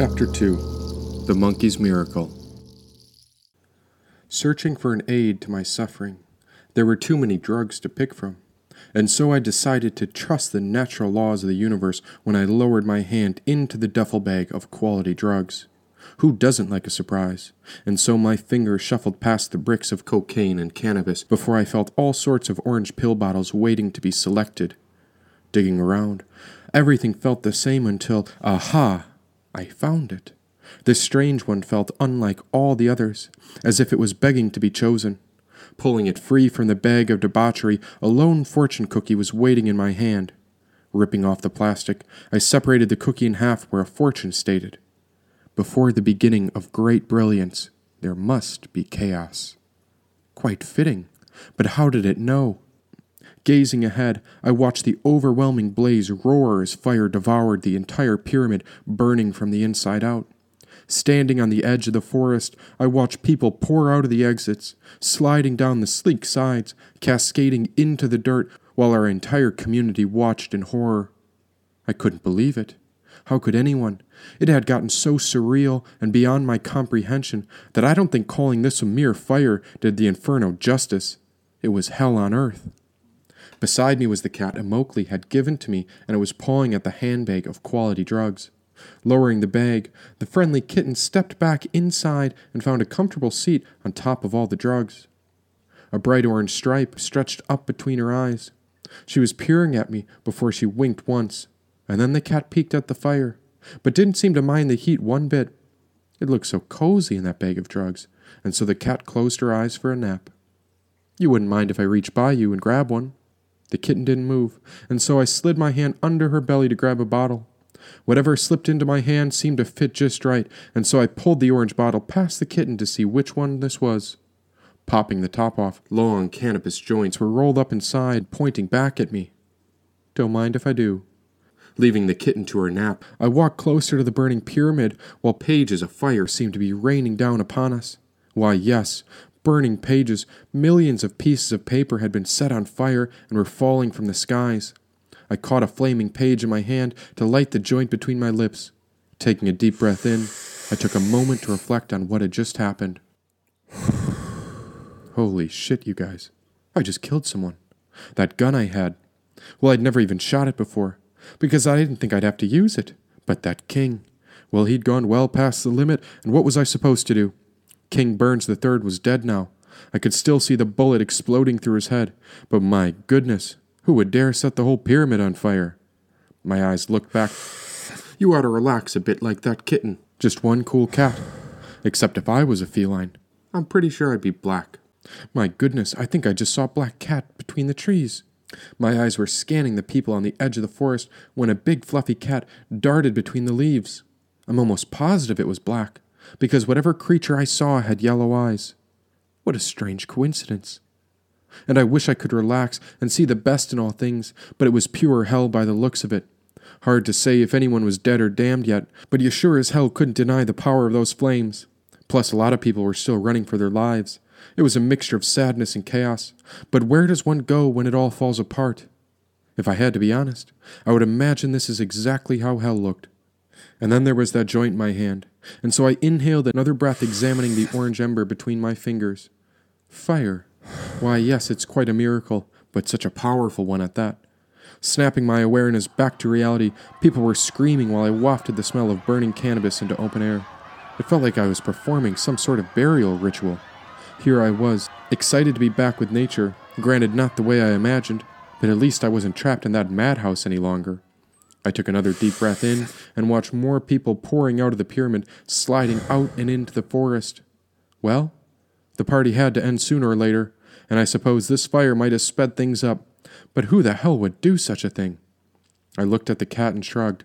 Chapter 2 The Monkey's Miracle Searching for an aid to my suffering, there were too many drugs to pick from, and so I decided to trust the natural laws of the universe when I lowered my hand into the duffel bag of quality drugs. Who doesn't like a surprise? And so my fingers shuffled past the bricks of cocaine and cannabis before I felt all sorts of orange pill bottles waiting to be selected. Digging around, everything felt the same until, aha! I found it. This strange one felt unlike all the others, as if it was begging to be chosen. Pulling it free from the bag of debauchery, a lone fortune cookie was waiting in my hand. Ripping off the plastic, I separated the cookie in half where a fortune stated Before the beginning of great brilliance, there must be chaos. Quite fitting, but how did it know? Gazing ahead, I watched the overwhelming blaze roar as fire devoured the entire pyramid, burning from the inside out. Standing on the edge of the forest, I watched people pour out of the exits, sliding down the sleek sides, cascading into the dirt, while our entire community watched in horror. I couldn't believe it. How could anyone? It had gotten so surreal and beyond my comprehension that I don't think calling this a mere fire did the inferno justice. It was hell on earth. Beside me was the cat Immokalee had given to me, and it was pawing at the handbag of quality drugs. Lowering the bag, the friendly kitten stepped back inside and found a comfortable seat on top of all the drugs. A bright orange stripe stretched up between her eyes. She was peering at me before she winked once, and then the cat peeked at the fire, but didn't seem to mind the heat one bit. It looked so cozy in that bag of drugs, and so the cat closed her eyes for a nap. You wouldn't mind if I reached by you and grabbed one. The kitten didn't move, and so I slid my hand under her belly to grab a bottle. Whatever slipped into my hand seemed to fit just right, and so I pulled the orange bottle past the kitten to see which one this was. Popping the top off, long cannabis joints were rolled up inside, pointing back at me. Don't mind if I do. Leaving the kitten to her nap, I walked closer to the burning pyramid while pages of fire seemed to be raining down upon us. Why, yes, burning pages, millions of pieces of paper had been set on fire and were falling from the skies. I caught a flaming page in my hand to light the joint between my lips. Taking a deep breath in, I took a moment to reflect on what had just happened. Holy shit, you guys. I just killed someone. That gun I had. Well, I'd never even shot it before, because I didn't think I'd have to use it. But that king. Well, he'd gone well past the limit, and what was I supposed to do? King Burns III was dead now. I could still see the bullet exploding through his head, but my goodness, who would dare set the whole pyramid on fire? My eyes looked back. You ought to relax a bit like that kitten. Just one cool cat. Except if I was a feline. I'm pretty sure I'd be black. My goodness, I think I just saw a black cat between the trees. My eyes were scanning the people on the edge of the forest when a big fluffy cat darted between the leaves. I'm almost positive it was black because whatever creature I saw had yellow eyes. What a strange coincidence. And I wish I could relax and see the best in all things, but it was pure hell by the looks of it. Hard to say if anyone was dead or damned yet, but you sure as hell couldn't deny the power of those flames. Plus, a lot of people were still running for their lives. It was a mixture of sadness and chaos. But where does one go when it all falls apart? If I had to be honest, I would imagine this is exactly how hell looked. And then there was that joint in my hand, and so I inhaled another breath, examining the orange ember between my fingers. Fire. Why, yes, it's quite a miracle, but such a powerful one at that. Snapping my awareness back to reality, people were screaming while I wafted the smell of burning cannabis into open air. It felt like I was performing some sort of burial ritual. Here I was, excited to be back with nature, granted not the way I imagined, but at least I wasn't trapped in that madhouse any longer. I took another deep breath in and watched more people pouring out of the pyramid, sliding out and into the forest. Well, the party had to end sooner or later, and I suppose this fire might have sped things up, but who the hell would do such a thing? I looked at the cat and shrugged.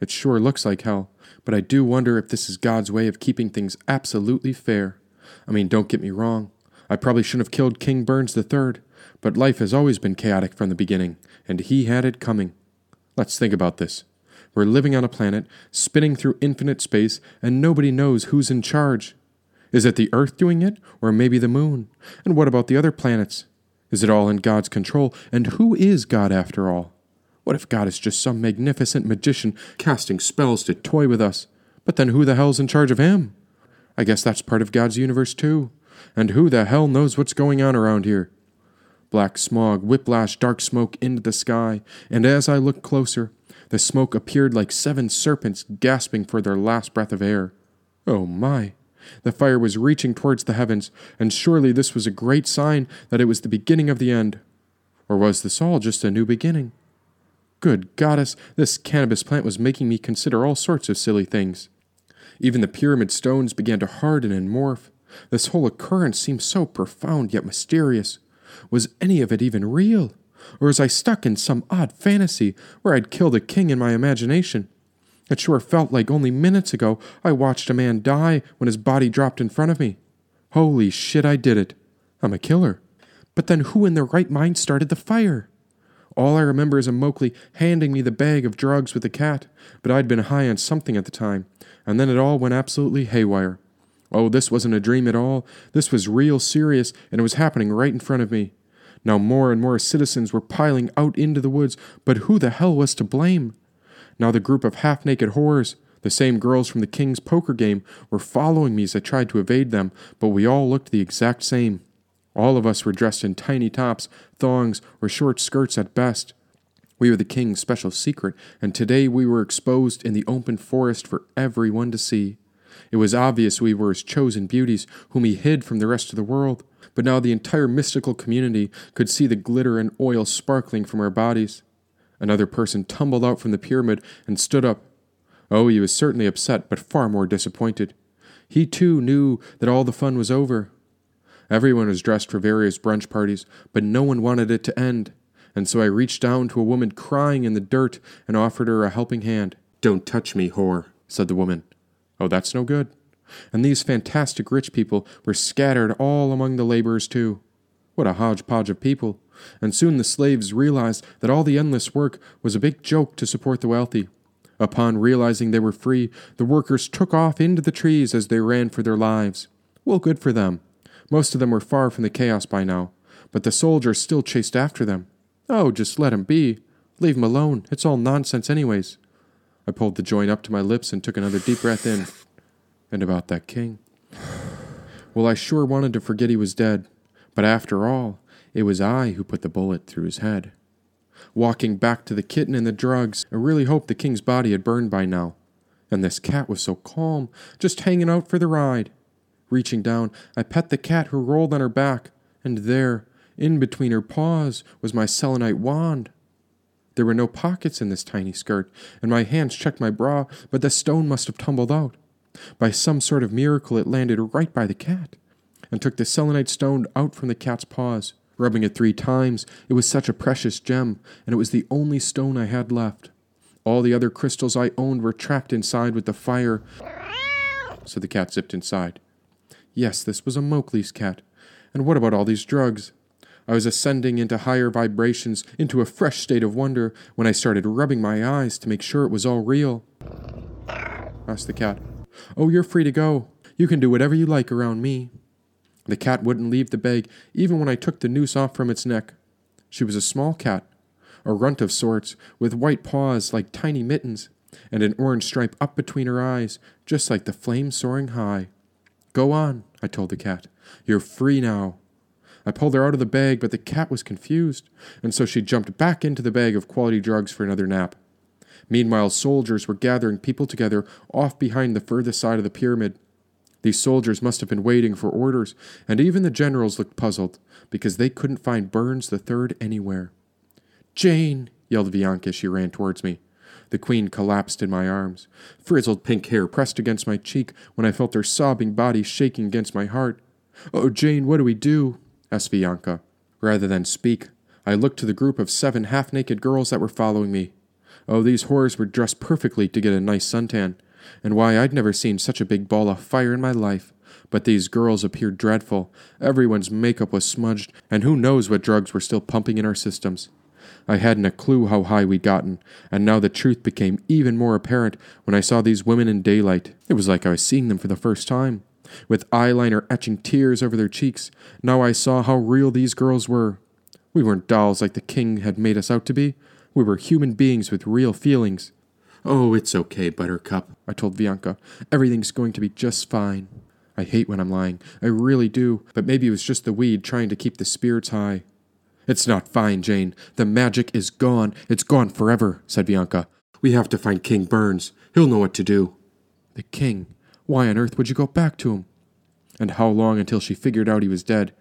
It sure looks like hell, but I do wonder if this is God's way of keeping things absolutely fair. I mean, don't get me wrong. I probably shouldn't have killed King Burns III, but life has always been chaotic from the beginning, and he had it coming. Let's think about this. We're living on a planet, spinning through infinite space, and nobody knows who's in charge. Is it the Earth doing it, or maybe the Moon? And what about the other planets? Is it all in God's control? And who is God after all? What if God is just some magnificent magician casting spells to toy with us? But then who the hell's in charge of him? I guess that's part of God's universe too. And who the hell knows what's going on around here? Black smog whiplash dark smoke into the sky, and as I looked closer, the smoke appeared like seven serpents gasping for their last breath of air. Oh my! The fire was reaching towards the heavens, and surely this was a great sign that it was the beginning of the end. Or was this all just a new beginning? Good goddess, this cannabis plant was making me consider all sorts of silly things. Even the pyramid stones began to harden and morph. This whole occurrence seemed so profound yet mysterious. Was any of it even real? Or was I stuck in some odd fantasy where I'd killed a king in my imagination? It sure felt like only minutes ago I watched a man die when his body dropped in front of me. Holy shit, I did it. I'm a killer. But then who in their right mind started the fire? All I remember is a handing me the bag of drugs with the cat, but I'd been high on something at the time, and then it all went absolutely haywire. Oh, this wasn't a dream at all. This was real serious, and it was happening right in front of me. Now more and more citizens were piling out into the woods, but who the hell was to blame? Now the group of half naked whores, the same girls from the king's poker game, were following me as I tried to evade them, but we all looked the exact same. All of us were dressed in tiny tops, thongs, or short skirts at best. We were the king's special secret, and today we were exposed in the open forest for everyone to see. It was obvious we were his chosen beauties, whom he hid from the rest of the world, but now the entire mystical community could see the glitter and oil sparkling from our bodies. Another person tumbled out from the pyramid and stood up. Oh, he was certainly upset, but far more disappointed. He too knew that all the fun was over. Everyone was dressed for various brunch parties, but no one wanted it to end, and so I reached down to a woman crying in the dirt and offered her a helping hand. Don't touch me, whore, said the woman. Oh, that's no good. And these fantastic rich people were scattered all among the laborers, too. What a hodgepodge of people. And soon the slaves realized that all the endless work was a big joke to support the wealthy. Upon realizing they were free, the workers took off into the trees as they ran for their lives. Well, good for them. Most of them were far from the chaos by now, but the soldiers still chased after them. Oh, just let 'em be. Leave 'em alone. It's all nonsense, anyways. I pulled the joint up to my lips and took another deep breath in. And about that king. Well, I sure wanted to forget he was dead, but after all, it was I who put the bullet through his head. Walking back to the kitten and the drugs, I really hoped the king's body had burned by now. And this cat was so calm, just hanging out for the ride. Reaching down, I pet the cat who rolled on her back, and there, in between her paws, was my selenite wand. There were no pockets in this tiny skirt, and my hands checked my bra, but the stone must have tumbled out. By some sort of miracle, it landed right by the cat, and took the selenite stone out from the cat's paws. Rubbing it three times, it was such a precious gem, and it was the only stone I had left. All the other crystals I owned were trapped inside with the fire, so the cat zipped inside. Yes, this was Immokalee's cat. And what about all these drugs? I was ascending into higher vibrations, into a fresh state of wonder, when I started rubbing my eyes to make sure it was all real. asked the cat. Oh, you're free to go. You can do whatever you like around me. The cat wouldn't leave the bag, even when I took the noose off from its neck. She was a small cat, a runt of sorts, with white paws like tiny mittens, and an orange stripe up between her eyes, just like the flame soaring high. Go on, I told the cat. You're free now. I pulled her out of the bag, but the cat was confused, and so she jumped back into the bag of quality drugs for another nap. Meanwhile, soldiers were gathering people together off behind the furthest side of the pyramid. These soldiers must have been waiting for orders, and even the generals looked puzzled, because they couldn't find Burns the Third anywhere. Jane! yelled Bianca as she ran towards me. The queen collapsed in my arms. Frizzled pink hair pressed against my cheek when I felt her sobbing body shaking against my heart. Oh, Jane, what do we do? Asked. Rather than speak, I looked to the group of seven half naked girls that were following me. Oh, these whores were dressed perfectly to get a nice suntan, and why I'd never seen such a big ball of fire in my life. But these girls appeared dreadful. Everyone's makeup was smudged, and who knows what drugs were still pumping in our systems. I hadn't a clue how high we'd gotten, and now the truth became even more apparent when I saw these women in daylight. It was like I was seeing them for the first time. With eyeliner etching tears over their cheeks, now I saw how real these girls were. We weren't dolls like the king had made us out to be. We were human beings with real feelings. Oh, it's okay, Buttercup, I told Bianca. Everything's going to be just fine. I hate when I'm lying. I really do. But maybe it was just the weed trying to keep the spirits high. It's not fine, Jane. The magic is gone. It's gone forever, said Bianca. We have to find King Burns. He'll know what to do. The king? Why on earth would you go back to him? And how long until she figured out he was dead?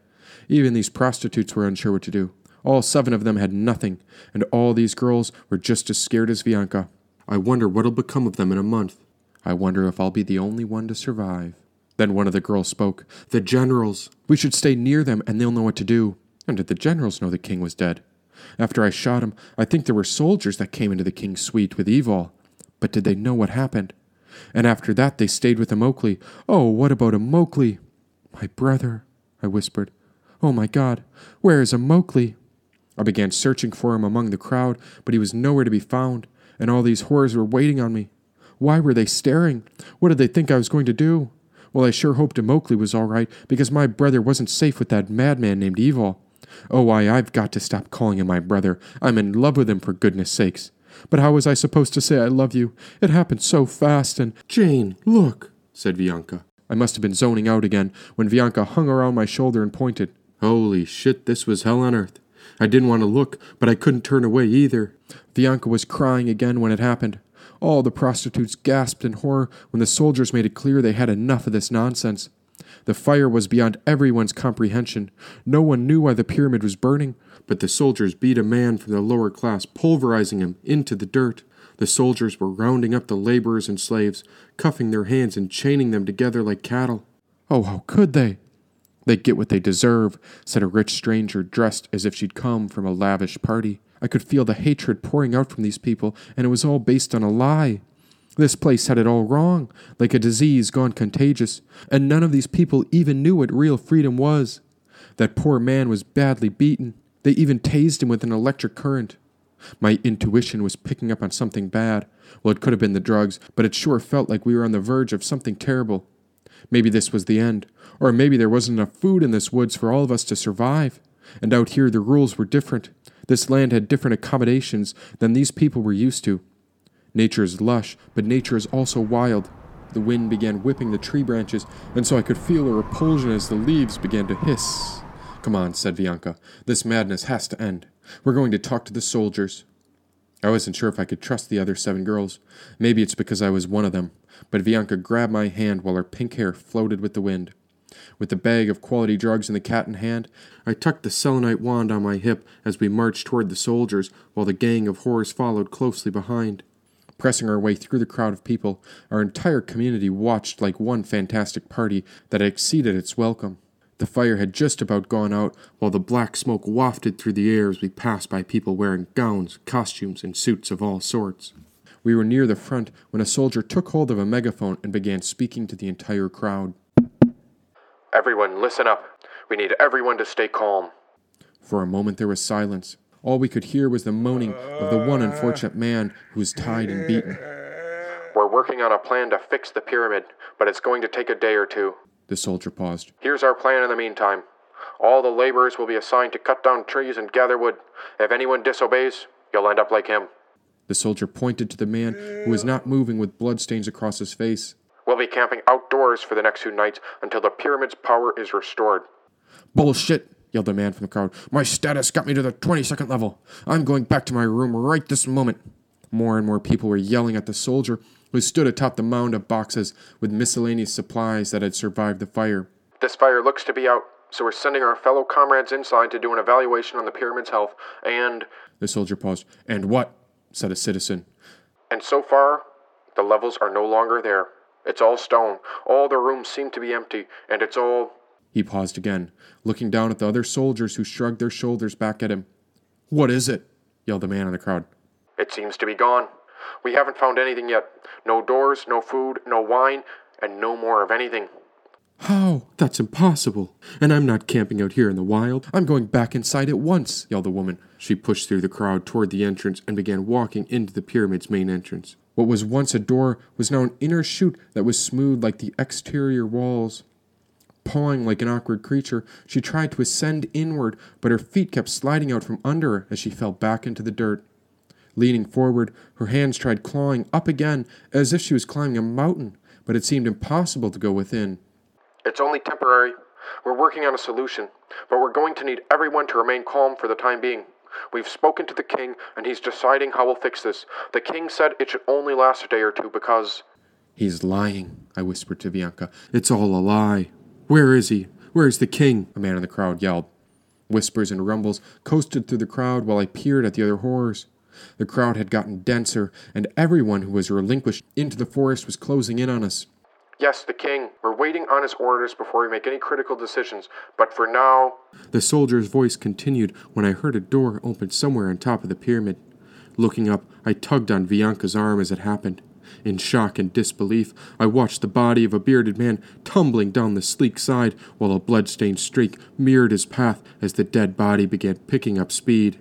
Even these prostitutes were unsure what to do. All seven of them had nothing, and all these girls were just as scared as Bianca. I wonder what'll become of them in a month. I wonder if I'll be the only one to survive. Then one of the girls spoke. The generals. We should stay near them and they'll know what to do. And did the generals know the king was dead? After I shot him, I think there were soldiers that came into the king's suite with Evol. But did they know what happened? And after that, they stayed with Immokalee. Oh, what about Immokalee? My brother, I whispered. Oh my God, where is Immokalee? I began searching for him among the crowd, but he was nowhere to be found, and all these horrors were waiting on me. Why were they staring? What did they think I was going to do? Well, I sure hoped Immokalee was all right, because my brother wasn't safe with that madman named Evil. Oh, why, I've got to stop calling him my brother. I'm in love with him, for goodness sakes. But how was I supposed to say I love you? It happened so fast and. Jane, look, said Bianca. I must have been zoning out again when Bianca hung around my shoulder and pointed. Holy shit, this was hell on earth. I didn't want to look, but I couldn't turn away either. Bianca was crying again when it happened. All the prostitutes gasped in horror when the soldiers made it clear they had enough of this nonsense. The fire was beyond everyone's comprehension. No one knew why the pyramid was burning, but the soldiers beat a man from the lower class, pulverizing him into the dirt. The soldiers were rounding up the laborers and slaves, cuffing their hands and chaining them together like cattle. Oh, how could they? They get what they deserve, said a rich stranger dressed as if she'd come from a lavish party. I could feel the hatred pouring out from these people, and it was all based on a lie. This place had it all wrong, like a disease gone contagious, and none of these people even knew what real freedom was. That poor man was badly beaten. They even tased him with an electric current. My intuition was picking up on something bad. Well, it could have been the drugs, but it sure felt like we were on the verge of something terrible. Maybe this was the end, or maybe there wasn't enough food in this woods for all of us to survive. And out here the rules were different. This land had different accommodations than these people were used to. Nature is lush, but nature is also wild. The wind began whipping the tree branches, and so I could feel a repulsion as the leaves began to hiss. Come on, said Bianca. This madness has to end. We're going to talk to the soldiers. I wasn't sure if I could trust the other seven girls. Maybe it's because I was one of them. But Bianca grabbed my hand while her pink hair floated with the wind. With the bag of quality drugs and the cat in hand, I tucked the selenite wand on my hip as we marched toward the soldiers, while the gang of horrors followed closely behind. Pressing our way through the crowd of people, our entire community watched like one fantastic party that had exceeded its welcome. The fire had just about gone out, while the black smoke wafted through the air as we passed by people wearing gowns, costumes, and suits of all sorts. We were near the front when a soldier took hold of a megaphone and began speaking to the entire crowd. Everyone, listen up. We need everyone to stay calm. For a moment there was silence. All we could hear was the moaning of the one unfortunate man who was tied and beaten. We're working on a plan to fix the pyramid, but it's going to take a day or two. The soldier paused. Here's our plan in the meantime. All the laborers will be assigned to cut down trees and gather wood. If anyone disobeys, you'll end up like him. The soldier pointed to the man who was not moving with bloodstains across his face. We'll be camping outdoors for the next two nights until the pyramid's power is restored. Bullshit, yelled the man from the crowd. My status got me to the 22nd level. I'm going back to my room right this moment. More and more people were yelling at the soldier who stood atop the mound of boxes with miscellaneous supplies that had survived the fire. This fire looks to be out, so we're sending our fellow comrades inside to do an evaluation on the pyramid's health, and. The soldier paused. And what? said a citizen. And so far, the levels are no longer there. It's all stone. All the rooms seem to be empty, and it's all. He paused again, looking down at the other soldiers who shrugged their shoulders back at him. What is it? yelled the man in the crowd. It seems to be gone. We haven't found anything yet. No doors, no food, no wine, and no more of anything. How? That's impossible. And I'm not camping out here in the wild. I'm going back inside at once, yelled the woman. She pushed through the crowd toward the entrance and began walking into the pyramid's main entrance. What was once a door was now an inner chute that was smooth like the exterior walls. Pawing like an awkward creature, she tried to ascend inward, but her feet kept sliding out from under her as she fell back into the dirt. Leaning forward, her hands tried clawing up again as if she was climbing a mountain, but it seemed impossible to go within. It's only temporary. We're working on a solution, but we're going to need everyone to remain calm for the time being. We've spoken to the king, and he's deciding how we'll fix this. The king said it should only last a day or two because. He's lying, I whispered to Bianca. It's all a lie. Where is he? Where's the king? A man in the crowd yelled. Whispers and rumbles coasted through the crowd while I peered at the other horrors. The crowd had gotten denser, and everyone who was relinquished into the forest was closing in on us. Yes, the king. We're waiting on his orders before we make any critical decisions, but for now. The soldier's voice continued when I heard a door open somewhere on top of the pyramid. Looking up, I tugged on Bianca's arm as it happened. In shock and disbelief, I watched the body of a bearded man tumbling down the sleek side while a blood-stained streak mirrored his path as the dead body began picking up speed.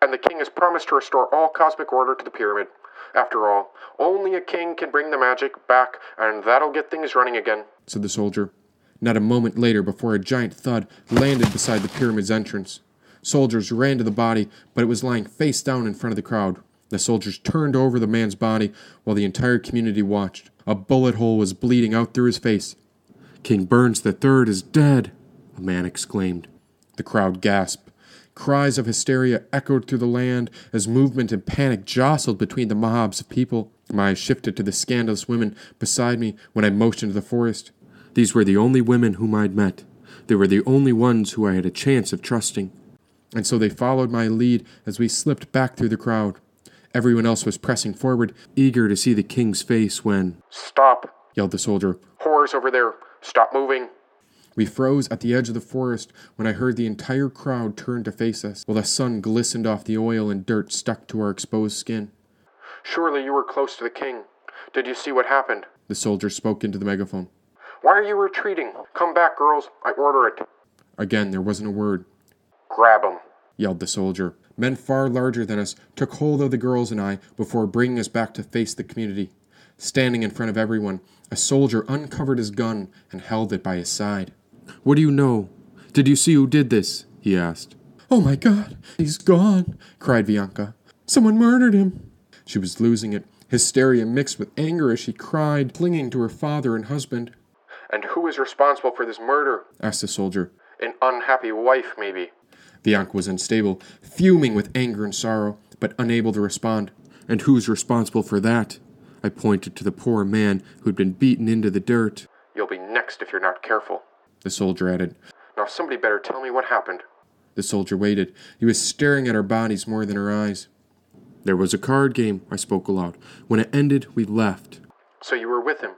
And the king has promised to restore all cosmic order to the pyramid. After all, only a king can bring the magic back, and that'll get things running again, said the soldier. Not a moment later before a giant thud landed beside the pyramid's entrance. Soldiers ran to the body, but it was lying face down in front of the crowd. The soldiers turned over the man's body while the entire community watched. A bullet hole was bleeding out through his face. King Burns the Third is dead, a man exclaimed. The crowd gasped. Cries of hysteria echoed through the land as movement and panic jostled between the mobs of people. My eyes shifted to the scandalous women beside me when I motioned to the forest. These were the only women whom I'd met. They were the only ones who I had a chance of trusting. And so they followed my lead as we slipped back through the crowd. Everyone else was pressing forward, eager to see the king's face when. Stop! yelled the soldier. Horrors over there! Stop moving! We froze at the edge of the forest when I heard the entire crowd turn to face us, while the sun glistened off the oil and dirt stuck to our exposed skin. Surely you were close to the king. Did you see what happened? The soldier spoke into the megaphone. Why are you retreating? Come back, girls. I order it. Again, there wasn't a word. Grab him, yelled the soldier. Men far larger than us took hold of the girls and I before bringing us back to face the community. Standing in front of everyone, a soldier uncovered his gun and held it by his side. What do you know? Did you see who did this? he asked. Oh my god, he's gone, cried Bianca. Someone murdered him. She was losing it, hysteria mixed with anger as she cried, clinging to her father and husband. And who is responsible for this murder? asked the soldier. An unhappy wife, maybe. Bianca was unstable, fuming with anger and sorrow, but unable to respond. And who's responsible for that? I pointed to the poor man who'd been beaten into the dirt. You'll be next if you're not careful, the soldier added. Now somebody better tell me what happened. The soldier waited. He was staring at our bodies more than our eyes. There was a card game, I spoke aloud. When it ended, we left. So you were with him?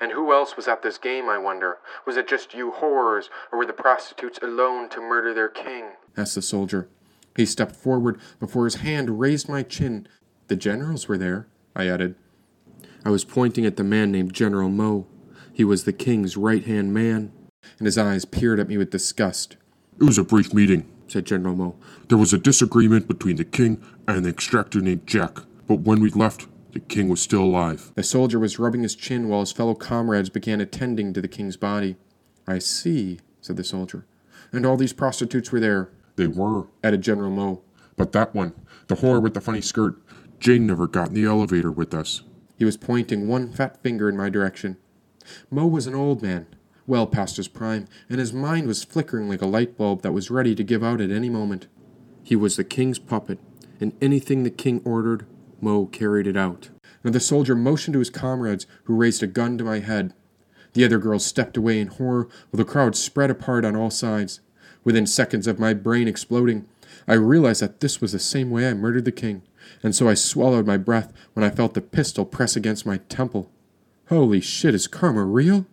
And who else was at this game, I wonder? Was it just you horrors, or were the prostitutes alone to murder their king? Asked the soldier. He stepped forward before his hand raised my chin. The generals were there, I added. I was pointing at the man named General Mo. He was the king's right hand man, and his eyes peered at me with disgust. It was a brief meeting, said General Mo. There was a disagreement between the king and an extractor named Jack, but when we left, the king was still alive. The soldier was rubbing his chin while his fellow comrades began attending to the king's body. I see, said the soldier. And all these prostitutes were there. They were, added General Mo. But that one, the whore with the funny skirt, Jane never got in the elevator with us. He was pointing one fat finger in my direction. Mo was an old man, well past his prime, and his mind was flickering like a light bulb that was ready to give out at any moment. He was the king's puppet, and anything the king ordered, Mo carried it out. Now the soldier motioned to his comrades, who raised a gun to my head. The other girls stepped away in horror, while the crowd spread apart on all sides. Within seconds of my brain exploding, I realized that this was the same way I murdered the king, and so I swallowed my breath when I felt the pistol press against my temple. Holy shit, is karma real?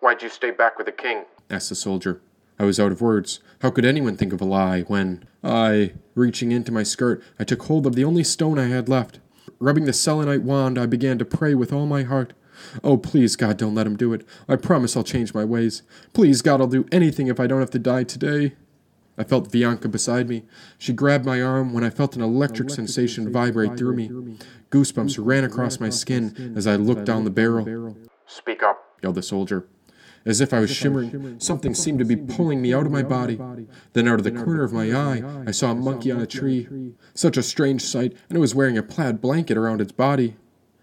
Why'd you stay back with the king? asked the soldier. I was out of words. How could anyone think of a lie when I, reaching into my skirt, I took hold of the only stone I had left. Rubbing the selenite wand, I began to pray with all my heart. Oh, please, God, don't let him do it. I promise I'll change my ways. Please, God, I'll do anything if I don't have to die today. I felt Bianca beside me. She grabbed my arm when I felt an electric, electric sensation, sensation vibrate through me. me. Goosebumps ran across my skin as I looked down the barrel. Speak up, yelled the soldier. As if I was shimmering, something seemed to be pulling me out of my body. Then, out of the corner of my eye, I saw a monkey on a tree. Such a strange sight, and it was wearing a plaid blanket around its body.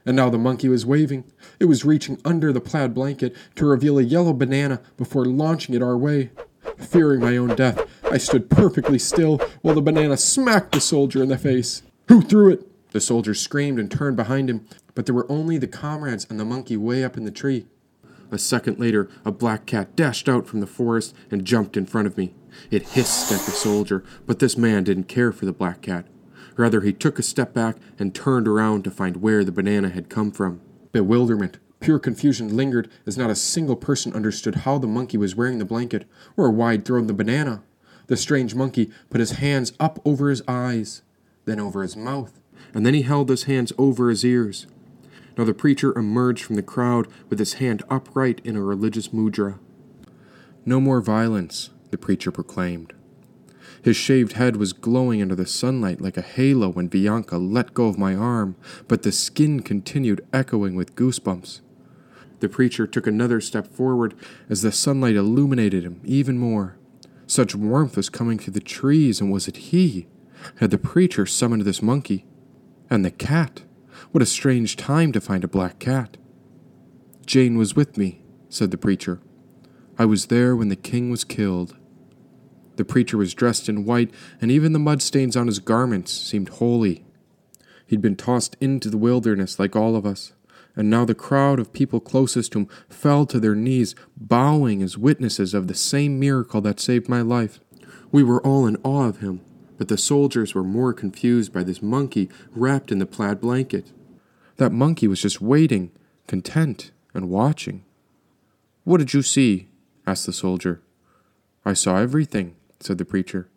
And now the monkey was waving. It was reaching under the plaid blanket to reveal a yellow banana before launching it our way. Fearing my own death, I stood perfectly still while the banana smacked the soldier in the face. Who threw it? The soldier screamed and turned behind him, but there were only the comrades and the monkey way up in the tree. A second later, a black cat dashed out from the forest and jumped in front of me. It hissed at the soldier, but this man didn't care for the black cat. Rather, he took a step back and turned around to find where the banana had come from. Bewilderment, pure confusion lingered as not a single person understood how the monkey was wearing the blanket or why he'd thrown the banana. The strange monkey put his hands up over his eyes, then over his mouth, and then he held his hands over his ears. Now the preacher emerged from the crowd with his hand upright in a religious mudra. No more violence, the preacher proclaimed. His shaved head was glowing under the sunlight like a halo when Bianca let go of my arm, but the skin continued echoing with goosebumps. The preacher took another step forward as the sunlight illuminated him even more. Such warmth was coming through the trees, and was it he? Had the preacher summoned this monkey? And the cat? What a strange time to find a black cat. Jane was with me, said the preacher. I was there when the king was killed. The preacher was dressed in white, and even the mud stains on his garments seemed holy. He'd been tossed into the wilderness like all of us, and now the crowd of people closest to him fell to their knees, bowing as witnesses of the same miracle that saved my life. We were all in awe of him, but the soldiers were more confused by this monkey wrapped in the plaid blanket. That monkey was just waiting, content, and watching. What did you see? asked the soldier. I saw everything, said the preacher.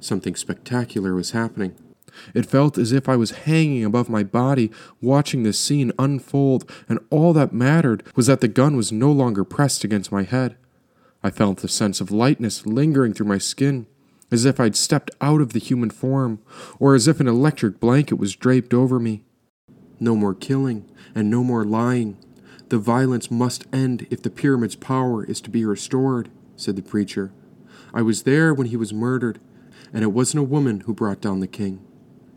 Something spectacular was happening. It felt as if I was hanging above my body, watching the scene unfold, and all that mattered was that the gun was no longer pressed against my head. I felt a sense of lightness lingering through my skin, as if I'd stepped out of the human form, or as if an electric blanket was draped over me. No more killing, and no more lying. The violence must end if the pyramid's power is to be restored, said the preacher. I was there when he was murdered, and it wasn't a woman who brought down the king.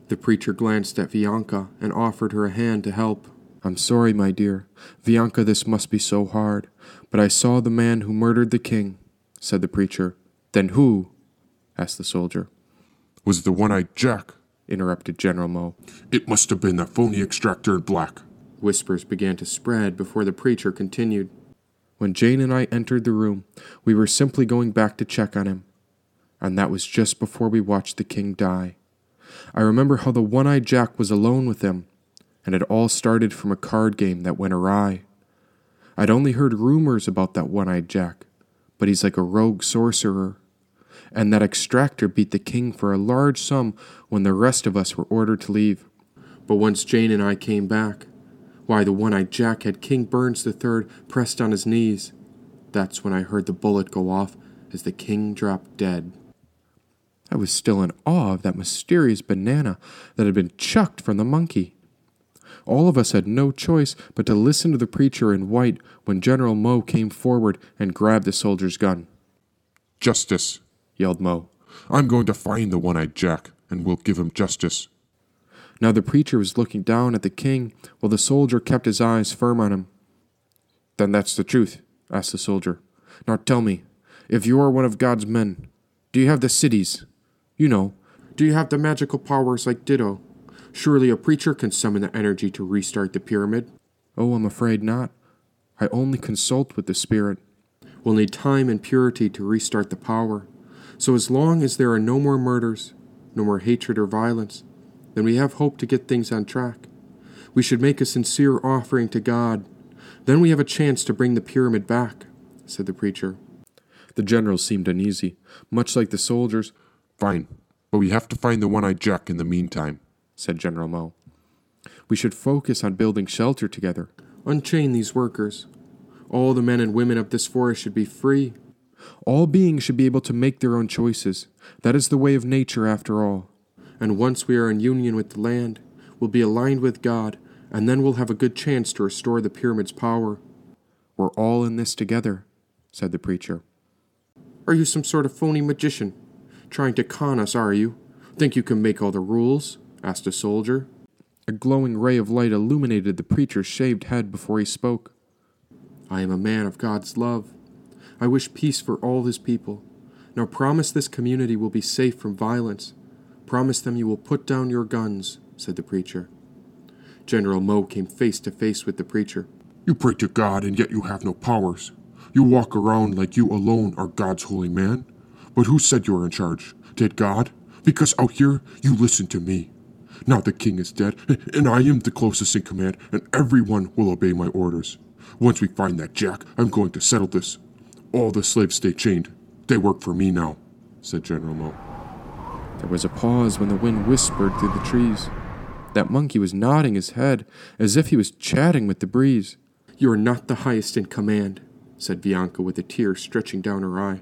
The preacher glanced at Bianca and offered her a hand to help. I'm sorry, my dear. Bianca, this must be so hard. But I saw the man who murdered the king, said the preacher. Then who? asked the soldier. Was the one eyed Jack? interrupted General Moe. It must have been that phony extractor in black. Whispers began to spread before the preacher continued. When Jane and I entered the room, we were simply going back to check on him. And that was just before we watched the king die. I remember how the one eyed Jack was alone with him, and it all started from a card game that went awry. I'd only heard rumors about that one eyed Jack, but he's like a rogue sorcerer. And that extractor beat the king for a large sum when the rest of us were ordered to leave. But once Jane and I came back, why, the one eyed Jack had King Burns III pressed on his knees. That's when I heard the bullet go off as the king dropped dead. I was still in awe of that mysterious banana that had been chucked from the monkey. All of us had no choice but to listen to the preacher in white when General Moe came forward and grabbed the soldier's gun. Justice, yelled Moe. I'm going to find the one eyed Jack, and we'll give him justice. Now the preacher was looking down at the king, while the soldier kept his eyes firm on him. Then that's the truth, asked the soldier. Now tell me, if you are one of God's men, do you have the siddhis? You know, do you have the magical powers like Ditto? Surely a preacher can summon the energy to restart the pyramid. Oh, I'm afraid not. I only consult with the Spirit. We'll need time and purity to restart the power. So as long as there are no more murders, no more hatred or violence, then we have hope to get things on track. We should make a sincere offering to God. Then we have a chance to bring the pyramid back, said the preacher. The general seemed uneasy, much like the soldiers. Fine, but we have to find the one eyed Jack in the meantime, said General Moe. We should focus on building shelter together. Unchain these workers. All the men and women of this forest should be free. All beings should be able to make their own choices. That is the way of nature, after all. And once we are in union with the land, we'll be aligned with God, and then we'll have a good chance to restore the pyramid's power. We're all in this together, said the preacher. Are you some sort of phony magician? Trying to con us, are you? Think you can make all the rules? asked a soldier. A glowing ray of light illuminated the preacher's shaved head before he spoke. I am a man of God's love. I wish peace for all his people. Now promise this community will be safe from violence. Promise them you will put down your guns, said the preacher. General Mo came face to face with the preacher. You pray to God, and yet you have no powers. You walk around like you alone are God's holy man. But who said you are in charge? Did God? Because out here, you listen to me. Now the king is dead, and I am the closest in command, and everyone will obey my orders. Once we find that Jack, I'm going to settle this. All the slaves stay chained. They work for me now, said General Mo. There was a pause when the wind whispered through the trees. That monkey was nodding his head as if he was chatting with the breeze. You are not the highest in command, said Bianca with a tear stretching down her eye.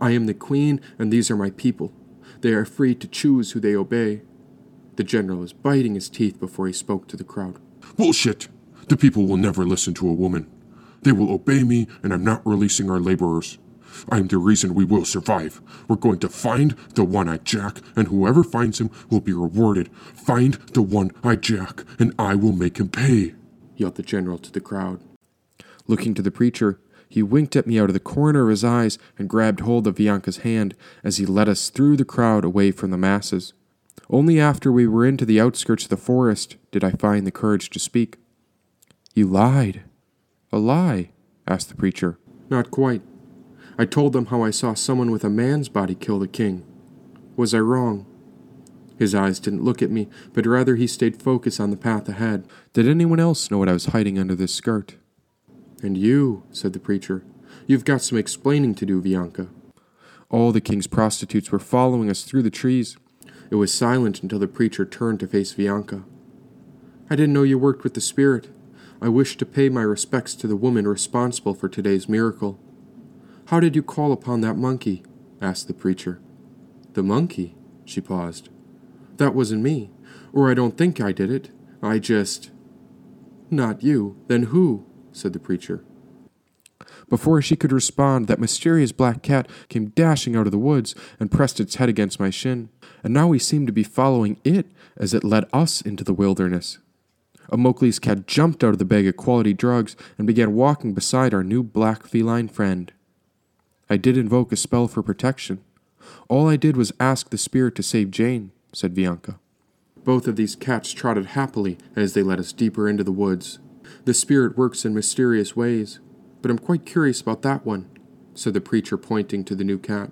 I am the queen, and these are my people. They are free to choose who they obey. The general was biting his teeth before he spoke to the crowd. Bullshit! The people will never listen to a woman. They will obey me, and I'm not releasing our laborers. I am the reason we will survive. We're going to find the one eyed Jack, and whoever finds him will be rewarded. Find the one eyed Jack, and I will make him pay, yelled the general to the crowd. Looking to the preacher, he winked at me out of the corner of his eyes and grabbed hold of Bianca's hand as he led us through the crowd away from the masses. Only after we were into the outskirts of the forest did I find the courage to speak. You lied. A lie? asked the preacher. Not quite. I told them how I saw someone with a man's body kill the king. Was I wrong? His eyes didn't look at me, but rather he stayed focused on the path ahead. Did anyone else know what I was hiding under this skirt? And you, said the preacher, you've got some explaining to do, Bianca. All the king's prostitutes were following us through the trees. It was silent until the preacher turned to face Bianca. I didn't know you worked with the spirit. I wish to pay my respects to the woman responsible for today's miracle. How did you call upon that monkey? asked the preacher. The monkey? She paused. That wasn't me, or I don't think I did it. I just. Not you. Then who? said the preacher. Before she could respond, that mysterious black cat came dashing out of the woods and pressed its head against my shin, and now we seemed to be following it as it led us into the wilderness. Immokalee's cat jumped out of the bag of quality drugs and began walking beside our new black feline friend. I did invoke a spell for protection. All I did was ask the spirit to save Jane, said Bianca. Both of these cats trotted happily as they led us deeper into the woods. The spirit works in mysterious ways, but I'm quite curious about that one, said the preacher, pointing to the new cat.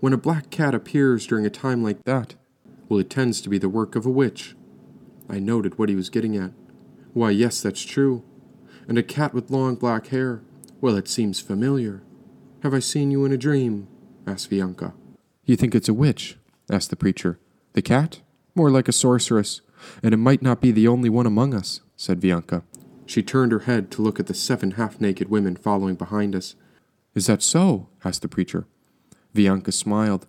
When a black cat appears during a time like that, well, it tends to be the work of a witch. I noted what he was getting at. Why, yes, that's true. And a cat with long black hair. Well, it seems familiar. Have I seen you in a dream? asked Bianca. You think it's a witch? asked the preacher. The cat? More like a sorceress. And it might not be the only one among us, said Bianca. She turned her head to look at the seven half naked women following behind us. Is that so? asked the preacher. Bianca smiled.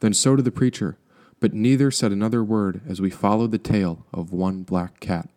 Then so did the preacher, but neither said another word as we followed the tail of one black cat.